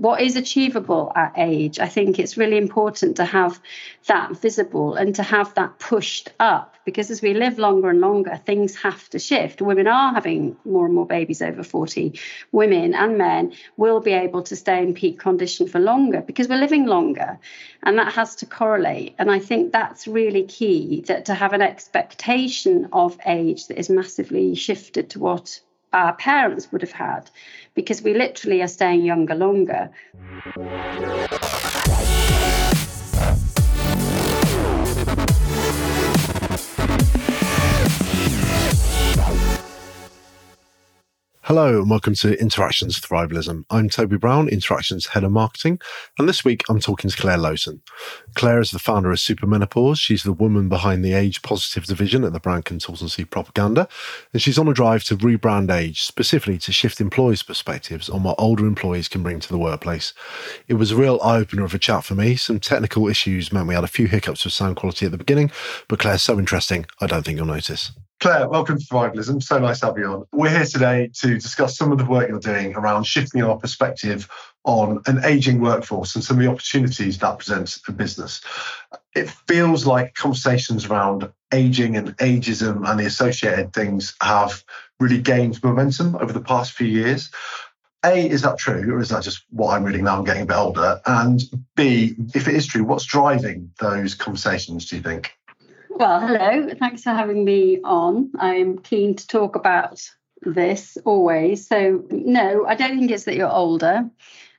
what is achievable at age. I think it's really important to have that visible and to have that pushed up because as we live longer and longer, things have to shift. Women are having more and more babies over 40. Women and men will be able to stay in peak condition for longer because we're living longer. And that has to correlate. And I think that's really key that to have an expectation of age that is massively shifted to what our parents would have had because we literally are staying younger longer. Hello and welcome to Interactions Thrivalism. I'm Toby Brown, Interactions Head of Marketing, and this week I'm talking to Claire Lowson. Claire is the founder of Supermenopause. She's the woman behind the age positive division at the brand consultancy Propaganda, and she's on a drive to rebrand age, specifically to shift employees' perspectives on what older employees can bring to the workplace. It was a real eye opener of a chat for me. Some technical issues meant we had a few hiccups with sound quality at the beginning, but Claire's so interesting, I don't think you'll notice. Claire, welcome to Thrivalism. So nice to have you on. We're here today to discuss some of the work you're doing around shifting our perspective on an aging workforce and some of the opportunities that presents for business. It feels like conversations around aging and ageism and the associated things have really gained momentum over the past few years. A, is that true, or is that just what I'm reading now? I'm getting a bit older. And B, if it is true, what's driving those conversations, do you think? Well, hello. Thanks for having me on. I'm keen to talk about this always. So, no, I don't think it's that you're older,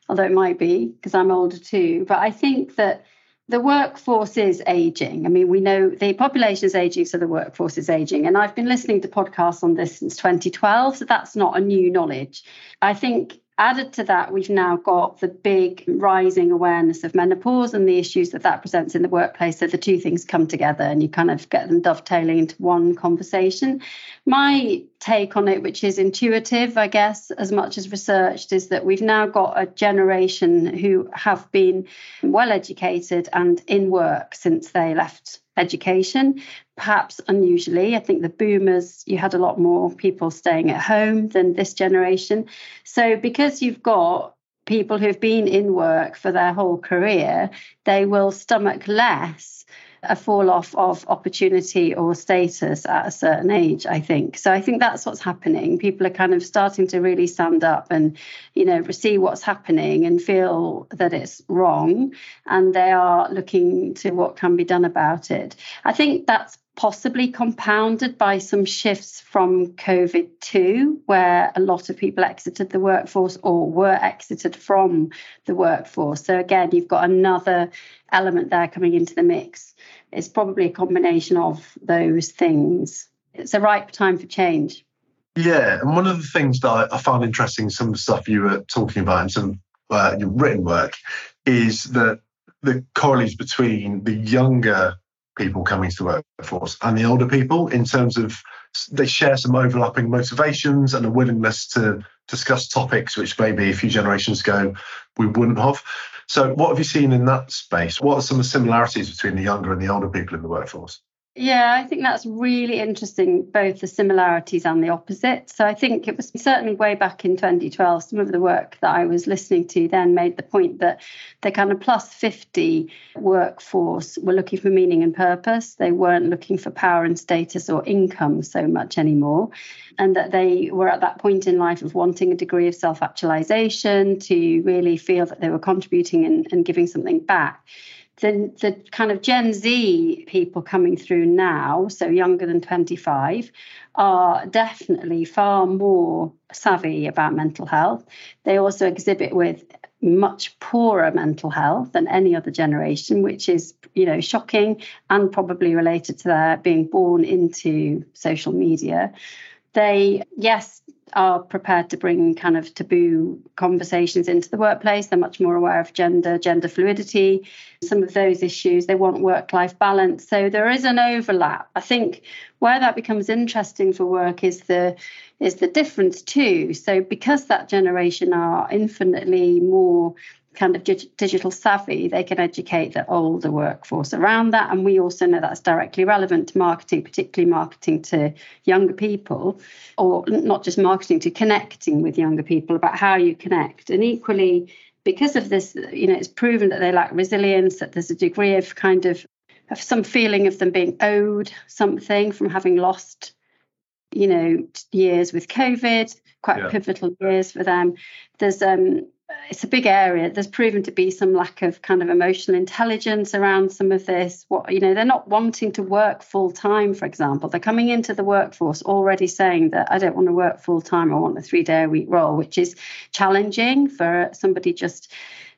although it might be because I'm older too. But I think that the workforce is aging. I mean, we know the population is aging, so the workforce is aging. And I've been listening to podcasts on this since 2012, so that's not a new knowledge. I think Added to that, we've now got the big rising awareness of menopause and the issues that that presents in the workplace. So the two things come together and you kind of get them dovetailing into one conversation. My take on it, which is intuitive, I guess, as much as researched, is that we've now got a generation who have been well educated and in work since they left education perhaps unusually. I think the boomers, you had a lot more people staying at home than this generation. So, because you've got people who've been in work for their whole career, they will stomach less a fall off of opportunity or status at a certain age, I think. So I think that's what's happening. People are kind of starting to really stand up and, you know, see what's happening and feel that it's wrong. And they are looking to what can be done about it. I think that's possibly compounded by some shifts from COVID too, where a lot of people exited the workforce or were exited from the workforce. So, again, you've got another element there coming into the mix. It's probably a combination of those things. It's a ripe time for change. Yeah, and one of the things that I found interesting, some of the stuff you were talking about in some uh, your written work, is that the correlates between the younger people coming to the workforce and the older people in terms of they share some overlapping motivations and a willingness to discuss topics which maybe a few generations ago we wouldn't have. So, what have you seen in that space? What are some of the similarities between the younger and the older people in the workforce? Yeah, I think that's really interesting, both the similarities and the opposite. So I think it was certainly way back in 2012, some of the work that I was listening to then made the point that the kind of plus 50 workforce were looking for meaning and purpose. They weren't looking for power and status or income so much anymore. And that they were at that point in life of wanting a degree of self actualization to really feel that they were contributing and, and giving something back the, the kind of Gen Z people coming through now, so younger than 25, are definitely far more savvy about mental health. They also exhibit with much poorer mental health than any other generation, which is, you know, shocking and probably related to their being born into social media. They, yes, are prepared to bring kind of taboo conversations into the workplace. They're much more aware of gender, gender fluidity, some of those issues. They want work life balance. So there is an overlap. I think where that becomes interesting for work is the is the difference too. So because that generation are infinitely more kind of digital savvy, they can educate the older workforce around that. And we also know that's directly relevant to marketing, particularly marketing to younger people, or not just marketing, to connecting with younger people about how you connect. And equally, because of this, you know, it's proven that they lack resilience, that there's a degree of kind of of some feeling of them being owed something from having lost, you know, years with COVID, quite yeah. pivotal years for them. There's um it's a big area. There's proven to be some lack of kind of emotional intelligence around some of this. What you know, they're not wanting to work full time, for example. They're coming into the workforce already saying that I don't want to work full time. I want a three day a week role, which is challenging for somebody just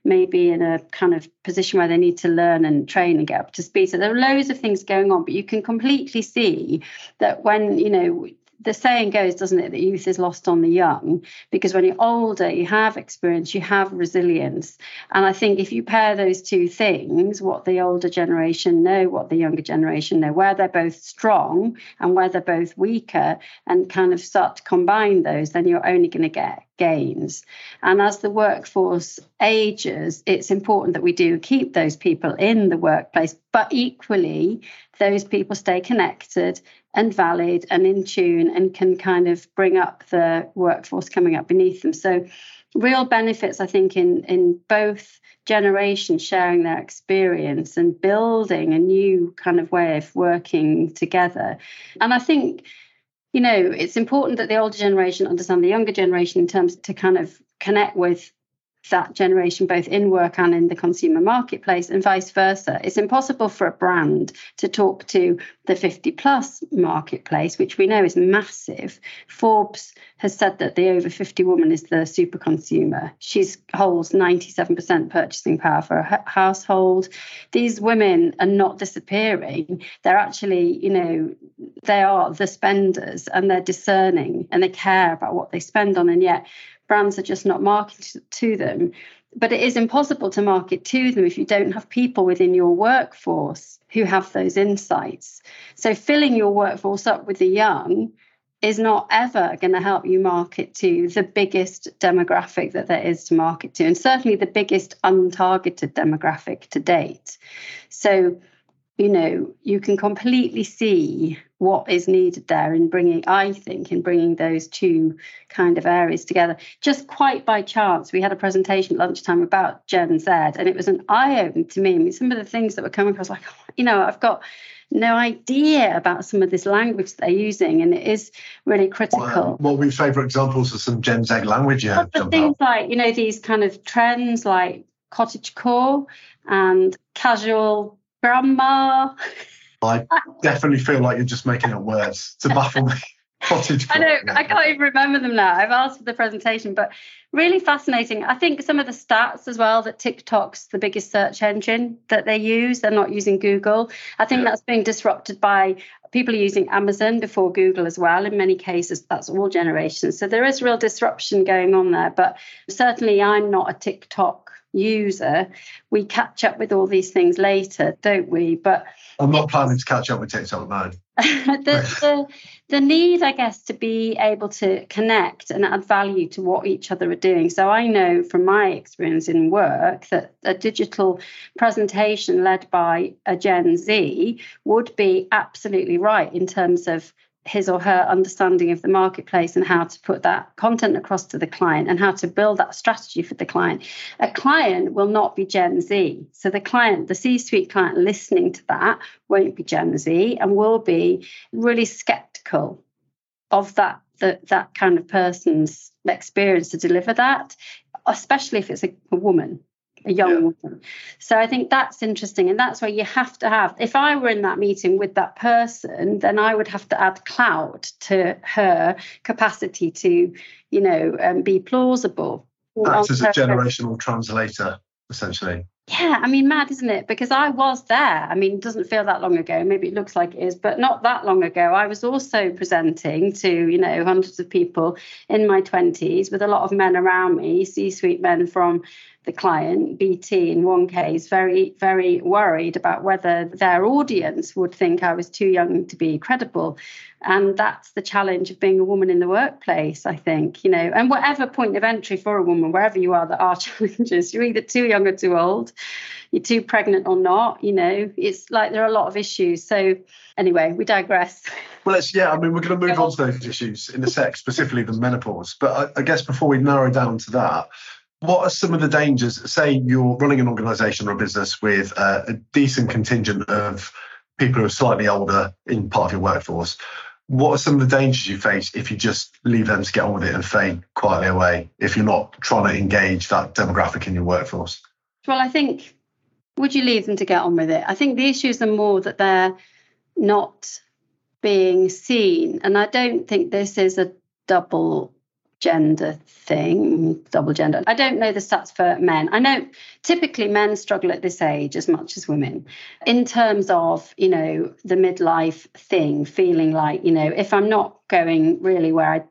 maybe in a kind of position where they need to learn and train and get up to speed. So there are loads of things going on, but you can completely see that when, you know, the saying goes, doesn't it, that youth is lost on the young? Because when you're older, you have experience, you have resilience. And I think if you pair those two things, what the older generation know, what the younger generation know, where they're both strong and where they're both weaker, and kind of start to combine those, then you're only going to get gains. And as the workforce ages, it's important that we do keep those people in the workplace, but equally, those people stay connected and valid and in tune and can kind of bring up the workforce coming up beneath them. So, real benefits, I think, in, in both generations sharing their experience and building a new kind of way of working together. And I think you know, it's important that the older generation understand the younger generation in terms to kind of connect with that generation both in work and in the consumer marketplace and vice versa. It's impossible for a brand to talk to the 50 plus marketplace which we know is massive. Forbes has said that the over 50 woman is the super consumer. She holds 97% purchasing power for a household. These women are not disappearing. They're actually you know they are the spenders and they're discerning and they care about what they spend on and yet brands are just not marketed to them. But it is impossible to market to them if you don't have people within your workforce who have those insights. So filling your workforce up with the young is not ever going to help you market to the biggest demographic that there is to market to, and certainly the biggest untargeted demographic to date. So you know, you can completely see what is needed there in bringing, I think, in bringing those two kind of areas together. Just quite by chance, we had a presentation at lunchtime about Gen Z, and it was an eye opener to me. I mean, some of the things that were coming across, like, you know, I've got no idea about some of this language they're using, and it is really critical. What were your favourite examples of some Gen Z language you had? Things like, you know, these kind of trends like cottage core and coastal grandma. I definitely feel like you're just making up words to baffle me. Cottage. I know. I can't even remember them now. I've asked for the presentation, but really fascinating. I think some of the stats as well that TikTok's the biggest search engine that they use. They're not using Google. I think yeah. that's being disrupted by people using Amazon before Google as well. In many cases, that's all generations. So there is real disruption going on there. But certainly, I'm not a TikTok user. We catch up with all these things later, don't we? But I'm not planning to catch up with TikTok now. the, the, the need, I guess, to be able to connect and add value to what each other are doing. So I know from my experience in work that a digital presentation led by a Gen Z would be absolutely right in terms of his or her understanding of the marketplace and how to put that content across to the client and how to build that strategy for the client. A client will not be Gen Z. So the client, the C suite client listening to that won't be Gen Z and will be really skeptical of that, that, that kind of person's experience to deliver that, especially if it's a, a woman a young woman. So I think that's interesting. And that's where you have to have, if I were in that meeting with that person, then I would have to add clout to her capacity to, you know, um, be plausible. Act as a generational translator, essentially. Yeah, I mean, mad, isn't it? Because I was there. I mean, it doesn't feel that long ago. Maybe it looks like it is, but not that long ago. I was also presenting to, you know, hundreds of people in my 20s with a lot of men around me, C suite men from the client, BT in one case, very, very worried about whether their audience would think I was too young to be credible. And that's the challenge of being a woman in the workplace, I think, you know, and whatever point of entry for a woman, wherever you are, there are challenges. You're either too young or too old, you're too pregnant or not, you know, it's like there are a lot of issues. So, anyway, we digress. Well, let's, yeah, I mean, we're going to move on to those issues in a sec, specifically the menopause. But I, I guess before we narrow down to that, what are some of the dangers? Say you're running an organization or a business with a, a decent contingent of people who are slightly older in part of your workforce. What are some of the dangers you face if you just leave them to get on with it and fade quietly away if you're not trying to engage that demographic in your workforce? Well, I think would you leave them to get on with it? I think the issues are more that they're not being seen. And I don't think this is a double gender thing, double gender. I don't know the stats for men. I know typically men struggle at this age as much as women in terms of, you know, the midlife thing, feeling like, you know, if I'm not going really where I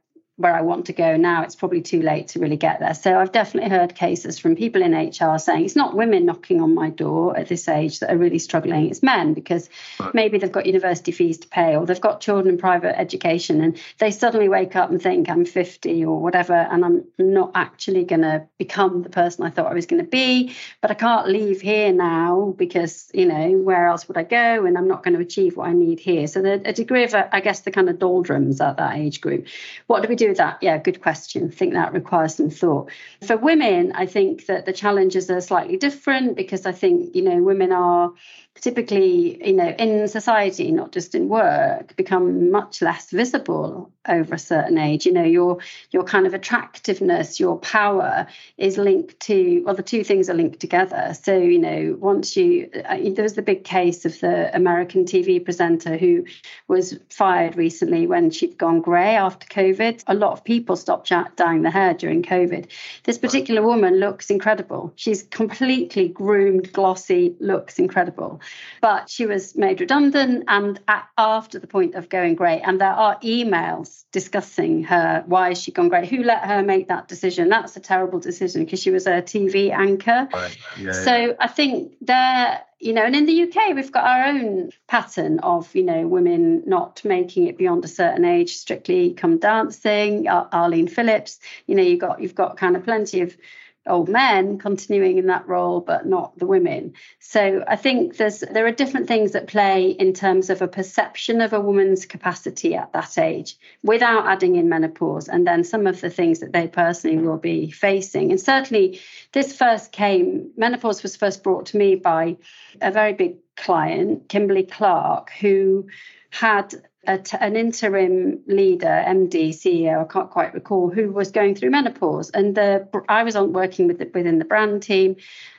where I want to go now, it's probably too late to really get there. So I've definitely heard cases from people in HR saying it's not women knocking on my door at this age that are really struggling, it's men because maybe they've got university fees to pay or they've got children in private education and they suddenly wake up and think I'm 50 or whatever and I'm not actually going to become the person I thought I was going to be, but I can't leave here now because, you know, where else would I go and I'm not going to achieve what I need here. So the, a degree of, uh, I guess, the kind of doldrums at that age group. What do we do that? Yeah, good question. I think that requires some thought. For women, I think that the challenges are slightly different because I think, you know, women are typically, you know, in society, not just in work, become much less visible over a certain age. You know, your your kind of attractiveness, your power is linked to well, the two things are linked together. So, you know, once you uh, there was the big case of the American TV presenter who was fired recently when she'd gone grey after COVID. A lot of people stopped dyeing their hair during COVID. This particular woman looks incredible. She's completely groomed, glossy, looks incredible but she was made redundant and at, after the point of going grey. And there are emails discussing her why has she gone grey? Who let her make that decision? That's a terrible decision because she was a TV anchor. Right. Yeah, so yeah. I think there you know and in the uk we've got our own pattern of you know women not making it beyond a certain age strictly come dancing arlene phillips you know you've got you've got kind of plenty of old men continuing in that role but not the women. So i think there's there are different things that play in terms of a perception of a woman's capacity at that age without adding in menopause and then some of the things that they personally will be facing. And certainly this first came menopause was first brought to me by a very big client kimberly clark who had an interim leader, MD, CEO, I can't quite recall, who was going through menopause. And the I was on working with the, within the brand team,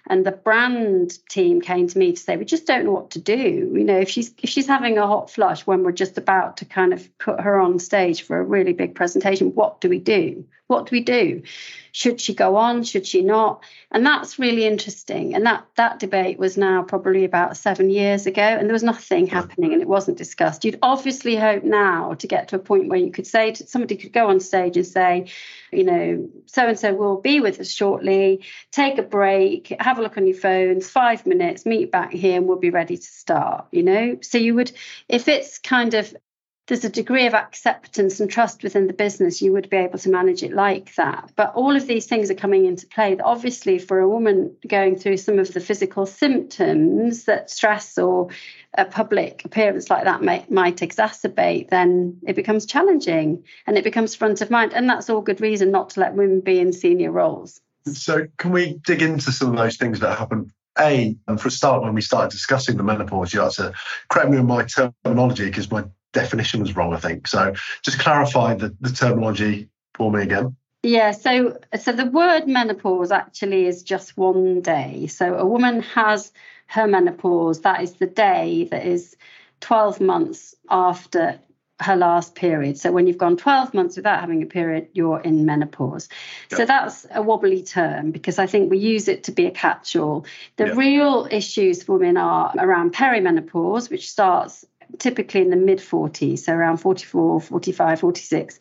and the brand team came to me to say, we just don't know what to do. You know, if she's if she's having a hot flush when we're just about to kind of put her on stage for a really big presentation, what do we do? What do we do? Should she go on? Should she not? And that's really interesting. And that that debate was now probably about seven years ago, and there was nothing happening, and it wasn't discussed. You'd obviously hope now to get to a point where you could say to, somebody could go on stage and say, you know, so and so will be with us shortly. Take a break, have a look on your phones, five minutes, meet back here, and we'll be ready to start. You know, so you would, if it's kind of there's a degree of acceptance and trust within the business, you would be able to manage it like that. But all of these things are coming into play. Obviously, for a woman going through some of the physical symptoms that stress or a public appearance like that might, might exacerbate, then it becomes challenging and it becomes front of mind. And that's all good reason not to let women be in senior roles. So, can we dig into some of those things that happen a, and for a start, when we started discussing the menopause, you had to correct me on my terminology because my definition was wrong, I think. So just clarify the, the terminology for me again. Yeah, so so the word menopause actually is just one day. So a woman has her menopause. That is the day that is 12 months after her last period. So when you've gone 12 months without having a period, you're in menopause. Yep. So that's a wobbly term because I think we use it to be a catch all. The yep. real issues for women are around perimenopause, which starts typically in the mid 40s, so around 44, 45, 46,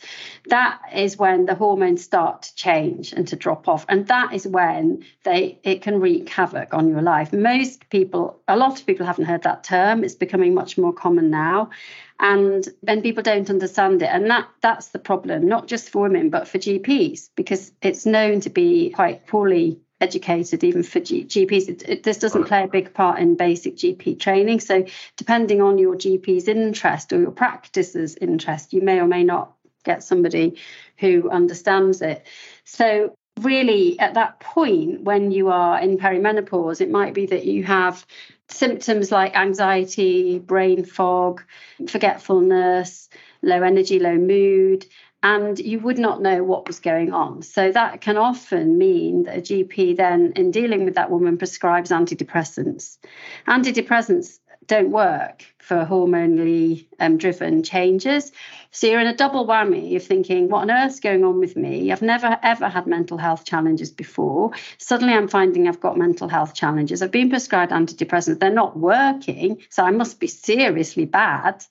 that is when the hormones start to change and to drop off. And that is when they it can wreak havoc on your life. Most people, a lot of people haven't heard that term. It's becoming much more common now. And then people don't understand it. And that that's the problem, not just for women, but for GPs, because it's known to be quite poorly educated even for G- GPs. It, it, this doesn't play a big part in basic GP training. So, depending on your GP's interest or your practice's interest, you may or may not get somebody who understands it. So, really at that point when you are in perimenopause, it might be that you have symptoms like anxiety, brain fog, forgetfulness, low energy, low mood, and you would not know what was going on. So that can often mean that a GP then, in dealing with that woman, prescribes antidepressants. Antidepressants don't work for hormonally um, driven changes. So you're in a double whammy of thinking, what on earth's going on with me? I've never ever had mental health challenges before. Suddenly I'm finding I've got mental health challenges. I've been prescribed antidepressants, they're not working. So I must be seriously bad.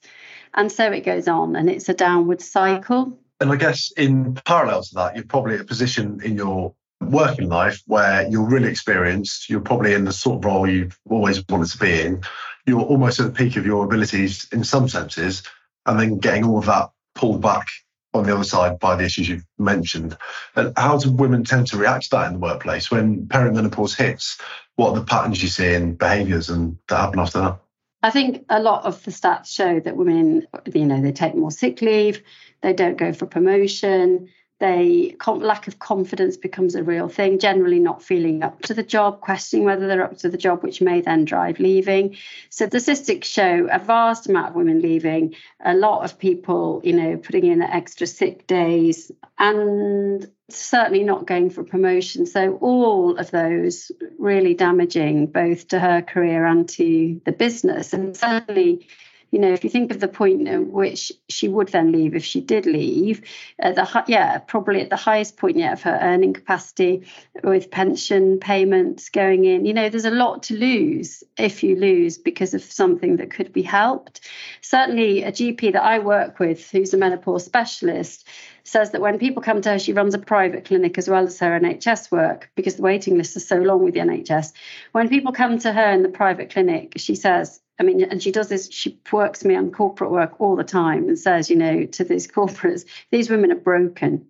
And so it goes on and it's a downward cycle. And I guess in parallel to that, you're probably at a position in your working life where you're really experienced, you're probably in the sort of role you've always wanted to be in, you're almost at the peak of your abilities in some senses, and then getting all of that pulled back on the other side by the issues you've mentioned. And how do women tend to react to that in the workplace when perimenopause hits? What are the patterns you see in behaviours and that happen after that? I think a lot of the stats show that women, you know, they take more sick leave, they don't go for promotion, they lack of confidence becomes a real thing generally not feeling up to the job questioning whether they're up to the job which may then drive leaving. So the statistics show a vast amount of women leaving a lot of people you know putting in extra sick days and certainly not going for promotion. So all of those really damaging both to her career and to the business. And certainly you know, if you think of the point at which she would then leave if she did leave, uh, the yeah, probably at the highest point yet of her earning capacity with pension payments going in. You know, there's a lot to lose if you lose because of something that could be helped. Certainly, a GP that I work with, who's a menopause specialist, says that when people come to her, she runs a private clinic as well as her NHS work because the waiting list is so long with the NHS. When people come to her in the private clinic, she says, I mean, and she does this, she works me on corporate work all the time and says, you know, to these corporates, these women are broken.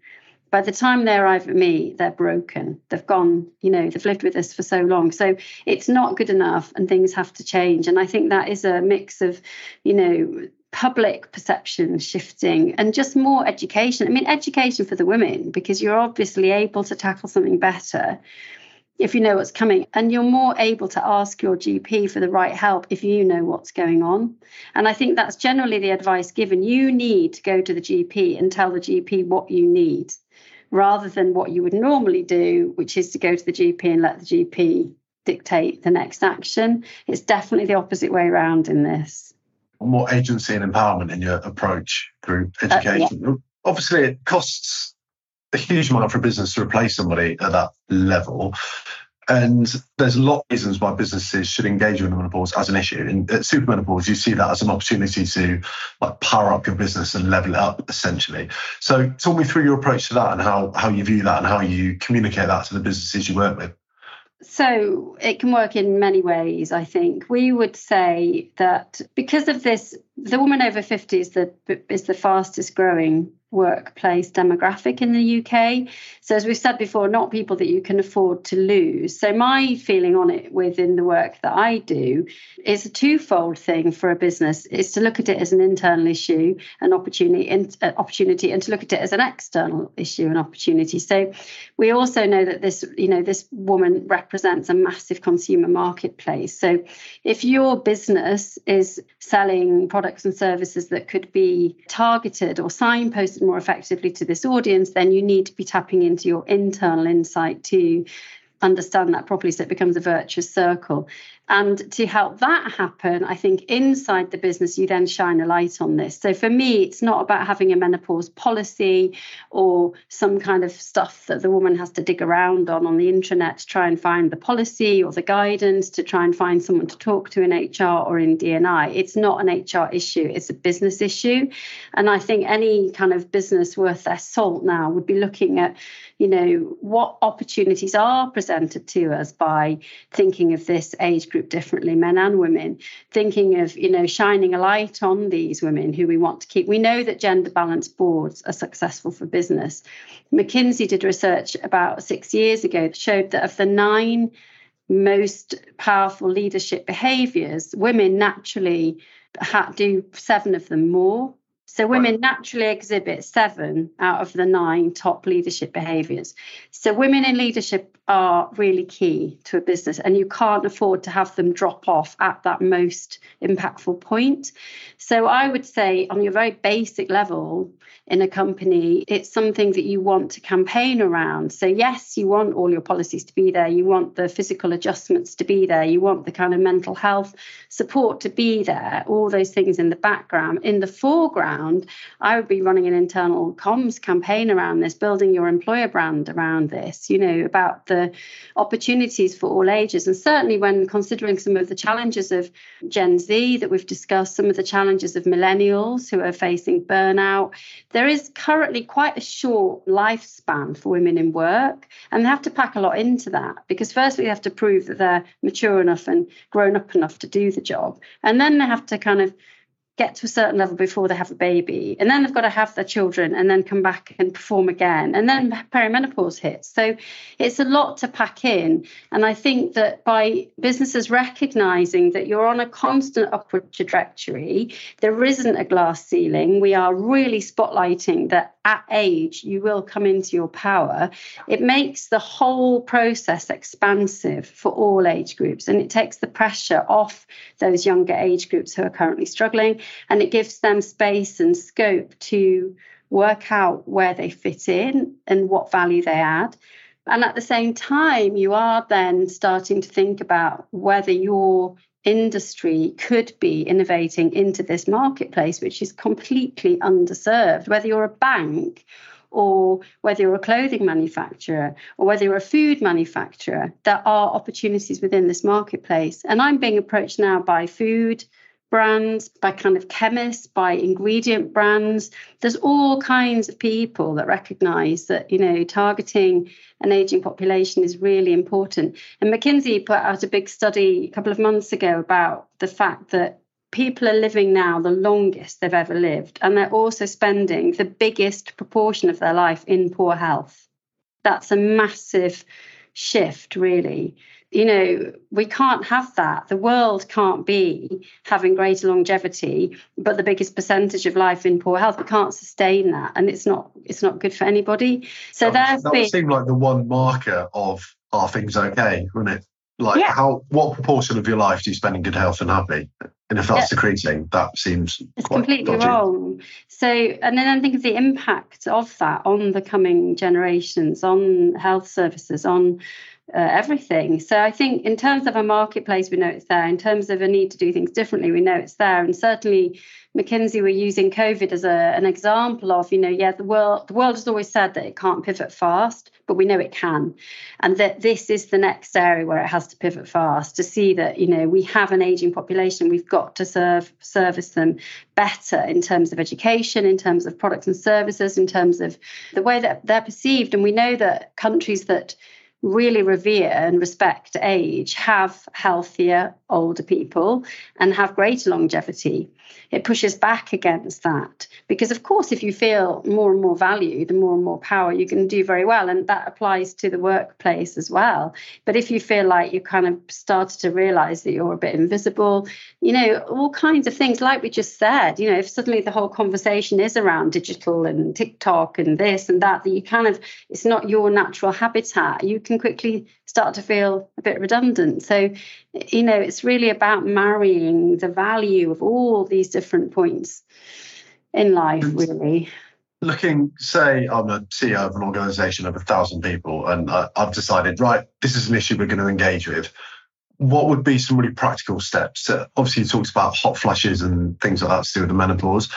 By the time they arrive at me, they're broken. They've gone, you know, they've lived with us for so long. So it's not good enough and things have to change. And I think that is a mix of, you know, public perception shifting and just more education. I mean, education for the women, because you're obviously able to tackle something better if you know what's coming. And you're more able to ask your GP for the right help if you know what's going on. And I think that's generally the advice given. You need to go to the GP and tell the GP what you need rather than what you would normally do, which is to go to the GP and let the GP dictate the next action. It's definitely the opposite way around in this. More agency and empowerment in your approach through education. Uh, yeah. Obviously, it costs a huge amount for a business to replace somebody at that level. And there's a lot of reasons why businesses should engage with menopause as an issue. In at super menopause, you see that as an opportunity to like power up your business and level it up essentially. So talk me through your approach to that and how how you view that and how you communicate that to the businesses you work with. So it can work in many ways, I think. We would say that because of this, the woman over 50 is the is the fastest growing workplace demographic in the UK. So, as we've said before, not people that you can afford to lose. So, my feeling on it within the work that I do is a twofold thing for a business: is to look at it as an internal issue, an opportunity, an uh, opportunity, and to look at it as an external issue, an opportunity. So, we also know that this, you know, this woman represents a massive consumer marketplace. So, if your business is selling products and services that could be targeted or signposted more effectively to this audience, then you need to be tapping into your internal insight to understand that properly so it becomes a virtuous circle. And to help that happen, I think inside the business, you then shine a light on this. So for me, it's not about having a menopause policy or some kind of stuff that the woman has to dig around on on the intranet to try and find the policy or the guidance to try and find someone to talk to in HR or in DNI. It's not an HR issue, it's a business issue. And I think any kind of business worth their salt now would be looking at, you know, what opportunities are presented to us by thinking of this age group differently, men and women, thinking of, you know, shining a light on these women who we want to keep. We know that gender balanced boards are successful for business. McKinsey did research about six years ago that showed that of the nine most powerful leadership behaviors, women naturally do seven of them more So women naturally exhibit seven out of the nine top leadership behaviors. So women in leadership are really key to a business, and you can't afford to have them drop off at that most impactful point. So I would say, on your very basic level, in a company, it's something that you want to campaign around. So, yes, you want all your policies to be there, you want the physical adjustments to be there, you want the kind of mental health support to be there, all those things in the background. In the foreground, I would be running an internal comms campaign around this, building your employer brand around this, you know, about the opportunities for all ages. And certainly when considering some of the challenges of Gen Z that we've discussed, some of the challenges of millennials who are facing burnout, there is currently quite a short lifespan for women in work, and they have to pack a lot into that because firstly they have to prove that they're mature enough and grown up enough to do the job, and then they have to kind of get to a certain level before they have a baby and then they've got to have their children and then come back and perform again and then perimenopause hits. So it's a lot to pack in and i think that by businesses recognizing that you're on a constant upward trajectory there isn't a glass ceiling. We are really spotlighting that at age you will come into your power. It makes the whole process expansive for all age groups and it takes the pressure off those younger age groups who are currently struggling and it gives them space and scope to work out where they fit in and what value they add. And at the same time, you are then starting to think about whether your industry could be innovating into this marketplace, which is completely underserved, whether you're a bank or whether you're a clothing manufacturer or whether you're a food manufacturer, there are opportunities within this marketplace. And I'm being approached now by food brands, by kind of chemists, by ingredient brands. There's all kinds of people that recognize that, you know, targeting an aging population is really important. And McKinsey put out a big study a couple of months ago about the fact that people are living now the longest they've ever lived, and they're also spending the biggest proportion of their life in poor health. That's a massive shift, really you know, we can't have that. The world can't be having greater longevity, but the biggest percentage of life in poor health. We can't sustain that, and it's not it's not good for anybody. So that, that would seem like the one marker of are things okay, wouldn't it? Like yeah. how what proportion of your life do you spend in good health and happy? And if that's decreasing, that seems it's completely dodgy. wrong. So, and then I think of the impact of that on the coming generations, on health services, on uh, everything. So I think in terms of a marketplace, we know it's there. In terms of a need to do things differently, we know it's there. And certainly McKinsey were using COVID as a, an example of, you know, yeah, the world the world has always said that it can't pivot fast, but we know it can. And that this is the next area where it has to pivot fast to see that, you know, we have an aging population. We've got to serve service them better in terms of education, in terms of products and services, in terms of the way that they're perceived. And we know that countries that really revere and respect age have healthier older people and have greater longevity. It pushes back against that because, of course, if you feel more and more valued and more and more power, you can do very well. And that applies to the workplace as well. But if you feel like you kind of started to realize that you're a bit invisible, you know, all kinds of things, like we just said, you know, if suddenly the whole conversation is around digital and TikTok and this and that, that you kind of, it's not your natural habitat, you can quickly start to feel a bit redundant. So, you know, it's really about marrying the value of all these different points in life, really. Looking, say, I'm a CEO of an organization of a thousand people, and I've decided, right, this is an issue we're going to engage with. What would be some really practical steps? Uh, obviously, you talked about hot flushes and things like that to do with the menopause.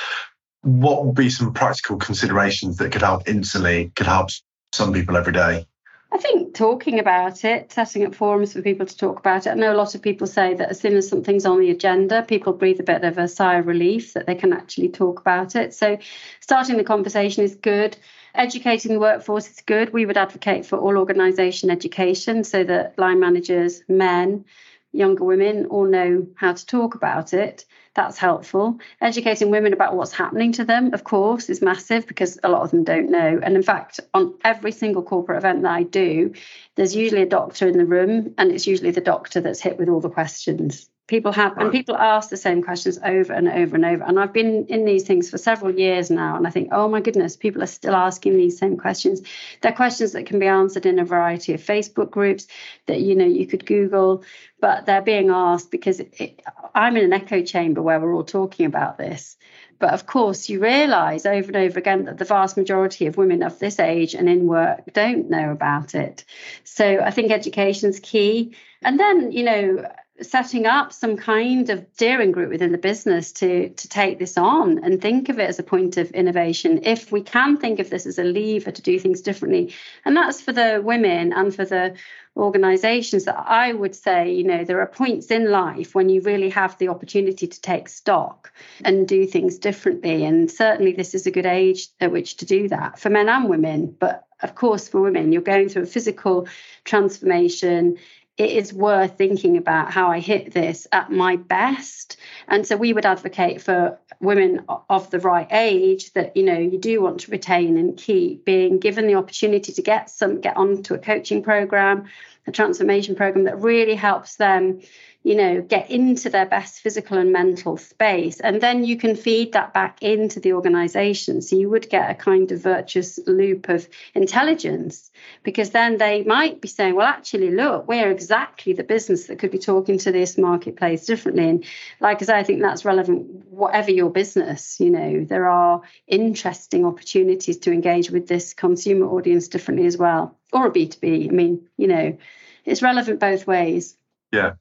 What would be some practical considerations that could help instantly, could help some people every day? I think talking about it, setting up forums for people to talk about it. I know a lot of people say that as soon as something's on the agenda, people breathe a bit of a sigh of relief that they can actually talk about it. So, starting the conversation is good. Educating the workforce is good. We would advocate for all organisation education so that line managers, men, younger women all know how to talk about it. That's helpful. Educating women about what's happening to them, of course, is massive because a lot of them don't know. And in fact, on every single corporate event that I do, there's usually a doctor in the room, and it's usually the doctor that's hit with all the questions People have, and people ask the same questions over and over and over. And I've been in these things for several years now, and I think, oh my goodness, people are still asking these same questions. They're questions that can be answered in a variety of Facebook groups that you know you could Google, but they're being asked because it, I'm in an echo chamber where we're all talking about this. But of course, you realise over and over again that the vast majority of women of this age and in work don't know about it. So I think education's key. And then, you know, setting up some kind of steering group within the business to to take this on and think of it as a point of innovation. If we can think of this as a lever to do things differently and that's for the women and for the organizations that i would say you know there are points in life when you really have the opportunity to take stock and do things differently. And certainly this is a good age at which to do that for men and women. But of course for women you're going through a physical transformation it is worth thinking about how I hit this at my best. And so we would advocate for women of the right age that, you know, you do want to retain and keep being given the opportunity to get some, get onto a coaching program, a transformation program that really helps them you know, get into their best physical and mental space. And then you can feed that back into the organization. So you would get a kind of virtuous loop of intelligence because then they might be saying, well, actually, look, we're exactly the business that could be talking to this marketplace differently. And like I say, I think that's relevant, whatever your business, you know, there are interesting opportunities to engage with this consumer audience differently as well, or a B2B. I mean, you know, it's relevant both ways. Yeah.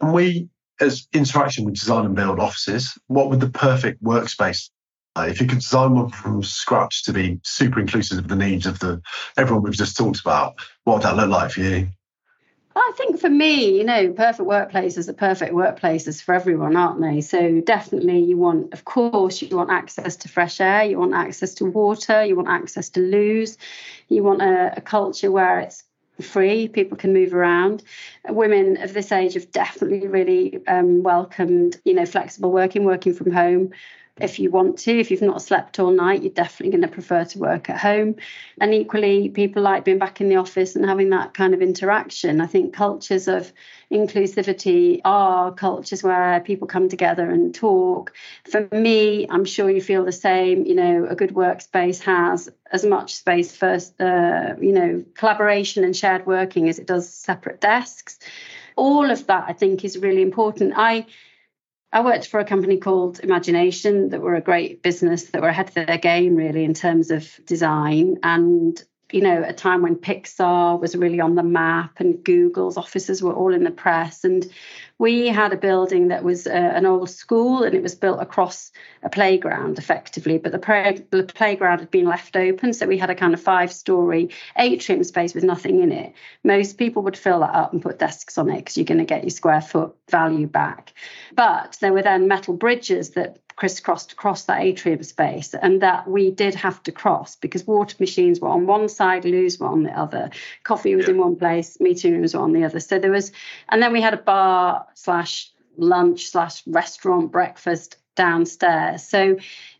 And we, as interaction with design and build offices, what would the perfect workspace uh, if you could design one from scratch to be super inclusive of the needs of the everyone we've just talked about, what would that look like for you? I think for me, you know, perfect workplaces are perfect workplaces for everyone, aren't they? So definitely you want, of course, you want access to fresh air, you want access to water, you want access to loos, you want a, a culture where it's free. People can move around. Women of this age have definitely really um, welcomed, you know, flexible working, working from home if you want to. If you've not slept all night, you're definitely going to prefer to work at home. And equally, people like being back in the office and having that kind of interaction. I think cultures of inclusivity are cultures where people come together and talk. For me, I'm sure you feel the same. You know, a good workspace has as much space for, uh, you know, collaboration and shared working as it does separate desks. All of that, I think, is really important. I I worked for a company called Imagination that were a great business that were ahead of their game really in terms of design. And you know, a time when Pixar was really on the map and Google's offices were all in the press. And we had a building that was uh, an old school and it was built across a playground effectively, but the, the playground had been left open. So we had a kind of five story atrium space with nothing in it. Most people would fill that up and put desks on it because you're going to get your square foot value back. But there were then metal bridges that crisscrossed across that atrium space and that we did have to cross because water machines were on one side, loos were on the other, coffee was yeah. in one place, meeting rooms were on the other. So there was, and then we had a bar slash lunch slash restaurant breakfast downstairs. So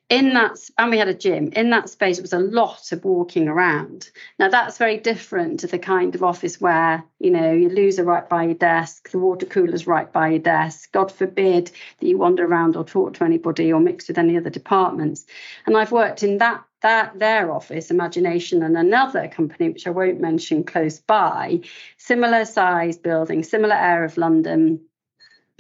in that and we had a gym in that space it was a lot of walking around. Now that's very different to the kind of office where you know your loos are right by your desk the water cooler's right by your desk god forbid that you wander around or talk to anybody or mix with any other departments. And i've worked in that that their office imagination and another company which i won't mention close by. Similar size building similar area of london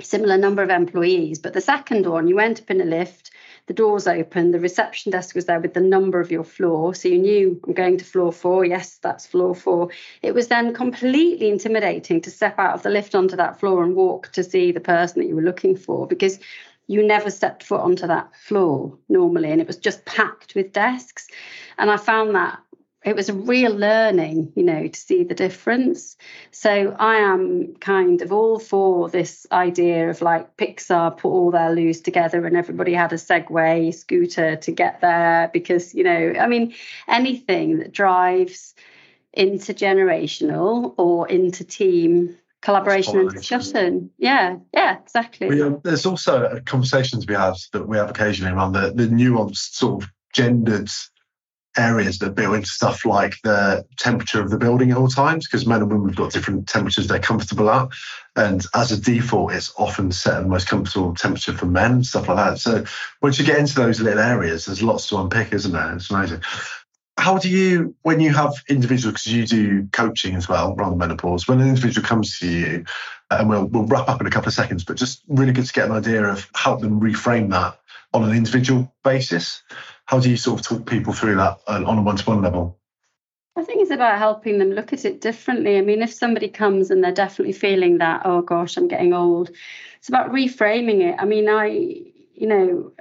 similar number of employees. But the second one you went up in a lift the doors open, the reception desk was there with the number of your floor. So you knew I'm going to floor four. Yes, that's floor four. It was then completely intimidating to step out of the lift onto that floor and walk to see the person that you were looking for because you never stepped foot onto that floor normally and it was just packed with desks. And I found that it was a real learning, you know, to see the difference. So I am kind of all for this idea of like Pixar put all their loos together and everybody had a Segway scooter to get there because, you know, I mean, anything that drives intergenerational or inter team collaboration and discussion. Yeah, yeah, exactly. We, um, there's also conversations we have that we have occasionally around the, the nuanced sort of gendered areas that built into stuff like the temperature of the building at all times, because men and women have got different temperatures they're comfortable at. And as a default, it's often set at the most comfortable temperature for men, stuff like that. So once you get into those little areas, there's lots to unpick, isn't there? It's amazing. How do you, when you have individuals, because you do coaching as well the menopause, when an individual comes to you, and we'll, we'll wrap up in a couple of seconds, but just really good to get an idea of help them reframe that on an individual basis. How do you sort of talk people through that uh, on a one to one level? I think it's about helping them look at it differently. I mean, if somebody comes and they're definitely feeling that, oh gosh, I'm getting old, it's about reframing it. I mean, I, you know,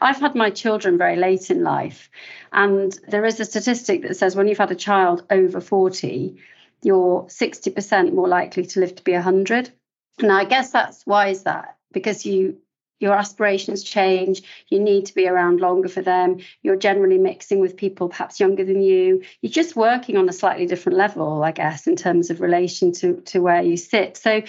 I've had my children very late in life, and there is a statistic that says when you've had a child over 40, you're 60% more likely to live to be 100. And I guess that's why is that? Because you your aspirations change. You need to be around longer for them. You're generally mixing with people perhaps younger than you. You're just working on a slightly different level i guess in terms of relation to to where you sit. So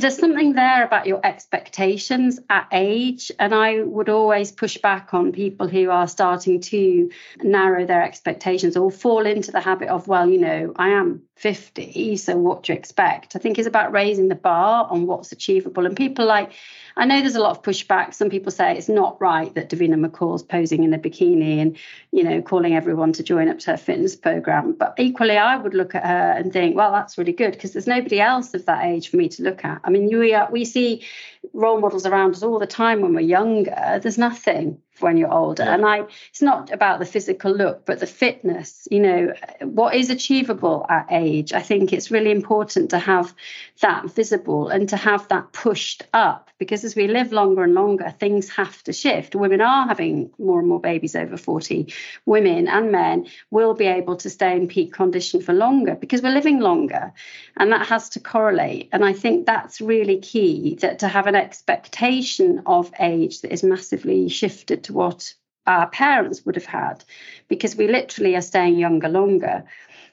there's something there about your expectations at age and i would always push back on people who are starting to narrow their expectations or fall into the habit of well you know i am 50 so what do you expect i think it's about raising the bar on what's achievable and people like I know there's a lot of pushback. Some people say it's not right that Davina McCall's posing in a bikini and, you know, calling everyone to join up to her fitness program. But equally, I would look at her and think, well, that's really good because there's nobody else of that age for me to look at. I mean, we, are, we see role models around us all the time when we're younger. There's nothing when you're older. And I it's not about the physical look, but the fitness, you know, what is achievable at age. I think it's really important to have that visible and to have that pushed up because as we live longer and longer, things have to shift. Women are having more and more babies over 40. Women and men will be able to stay in peak condition for longer because we're living longer. And that has to correlate. And I think that's really key that to have an expectation of age that is massively shifted to what our parents would have had because we literally are staying younger longer.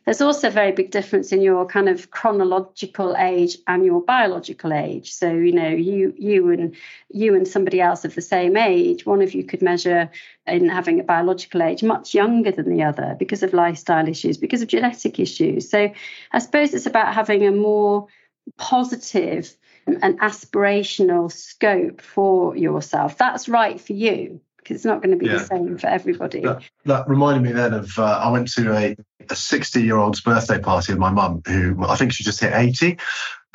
There's also a very big difference in your kind of chronological age and your biological age. So, you know, you you and you and somebody else of the same age, one of you could measure in having a biological age much younger than the other because of lifestyle issues, because of genetic issues. So I suppose it's about having a more positive and aspirational scope for yourself. That's right for you because it's not going to be yeah. the same for everybody. That, that reminded me then of uh, I went to a, a 60 year old's birthday party with my mum, who I think she just hit 80.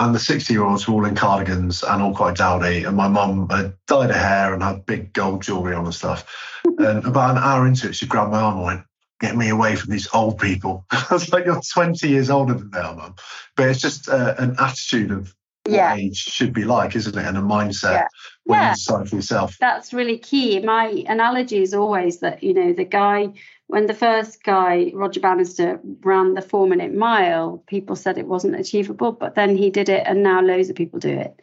And the 60 year olds were all in cardigans and all quite dowdy. And my mum had dyed her hair and had big gold jewellery on and stuff. and about an hour into it, she grabbed my arm and went, Get me away from these old people. I was like, You're 20 years older than they are, mum. But it's just uh, an attitude of yeah. age should be like, isn't it? And a mindset yeah. when yeah. you decide for yourself. That's really key. My analogy is always that, you know, the guy, when the first guy, Roger Bannister, ran the four minute mile, people said it wasn't achievable, but then he did it and now loads of people do it.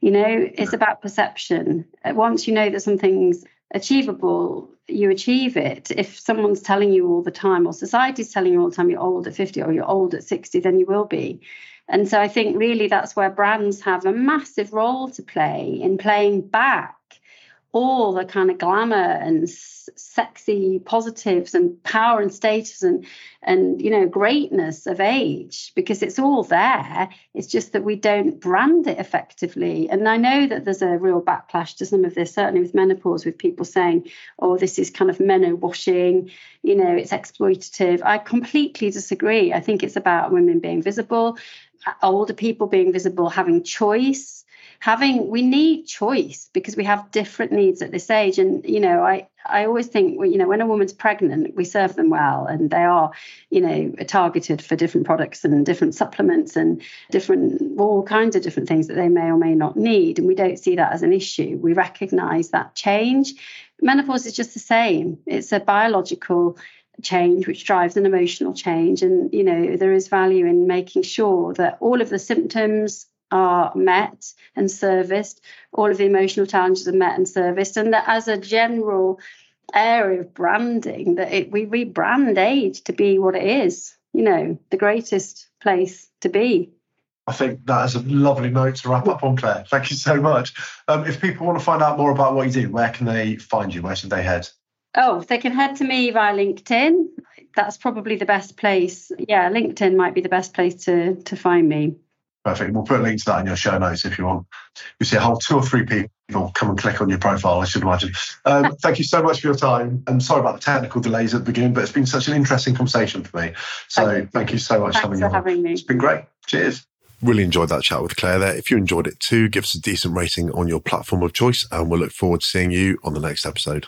You know, it's about perception. Uh, once you know that something's achievable, you achieve it. If someone's telling you all the time, or society's telling you all the time you're old at 50 or you're old at 60, then you will be. And so I think really that's where brands have a massive role to play in playing back all the kind of glamour and sexy positives and power and status and and you know greatness of age because it's all there. It's just that we don't brand it effectively. And i know that there's a real backlash to some of this certainly with menopause with people saying oh this is kind of meno washing you know it's exploitative. I completely disagree. I think it's about women being visible older people being visible, having choice, having we need choice because we have different needs at this age. And you know, I I always think you know when a woman's pregnant, we serve them well, and they are you know targeted for different products and different supplements and different all kinds of different things that they may or may not need. And we don't see that as an issue. We recognise that change. Menopause is just the same. It's a biological change which drives an emotional change and you know there is value in making sure that all of the symptoms are met and serviced all of the emotional challenges are met and serviced and that as a general area of branding that it, we rebrand age to be what it is you know the greatest place to be I think that is a lovely note to wrap up on, Claire. Thank you so much. Um, if people want to find out more about what you do, where can they find you? Where should they head? Oh, they can head to me via LinkedIn. That's probably the best place. Yeah, LinkedIn might be the best place to to find me. Perfect. We'll put a link to that in your show notes if you want. You see a whole two or three people come and click on your profile, I should imagine. Um, thank you so much for your time. I'm sorry about the technical delays at the beginning, but it's been such an interesting conversation for me. So thank, thank you so much Thanks having for having me. It's been great. Cheers. Really enjoyed that chat with Claire there. If you enjoyed it too, give us a decent rating on your platform of choice, and we'll look forward to seeing you on the next episode.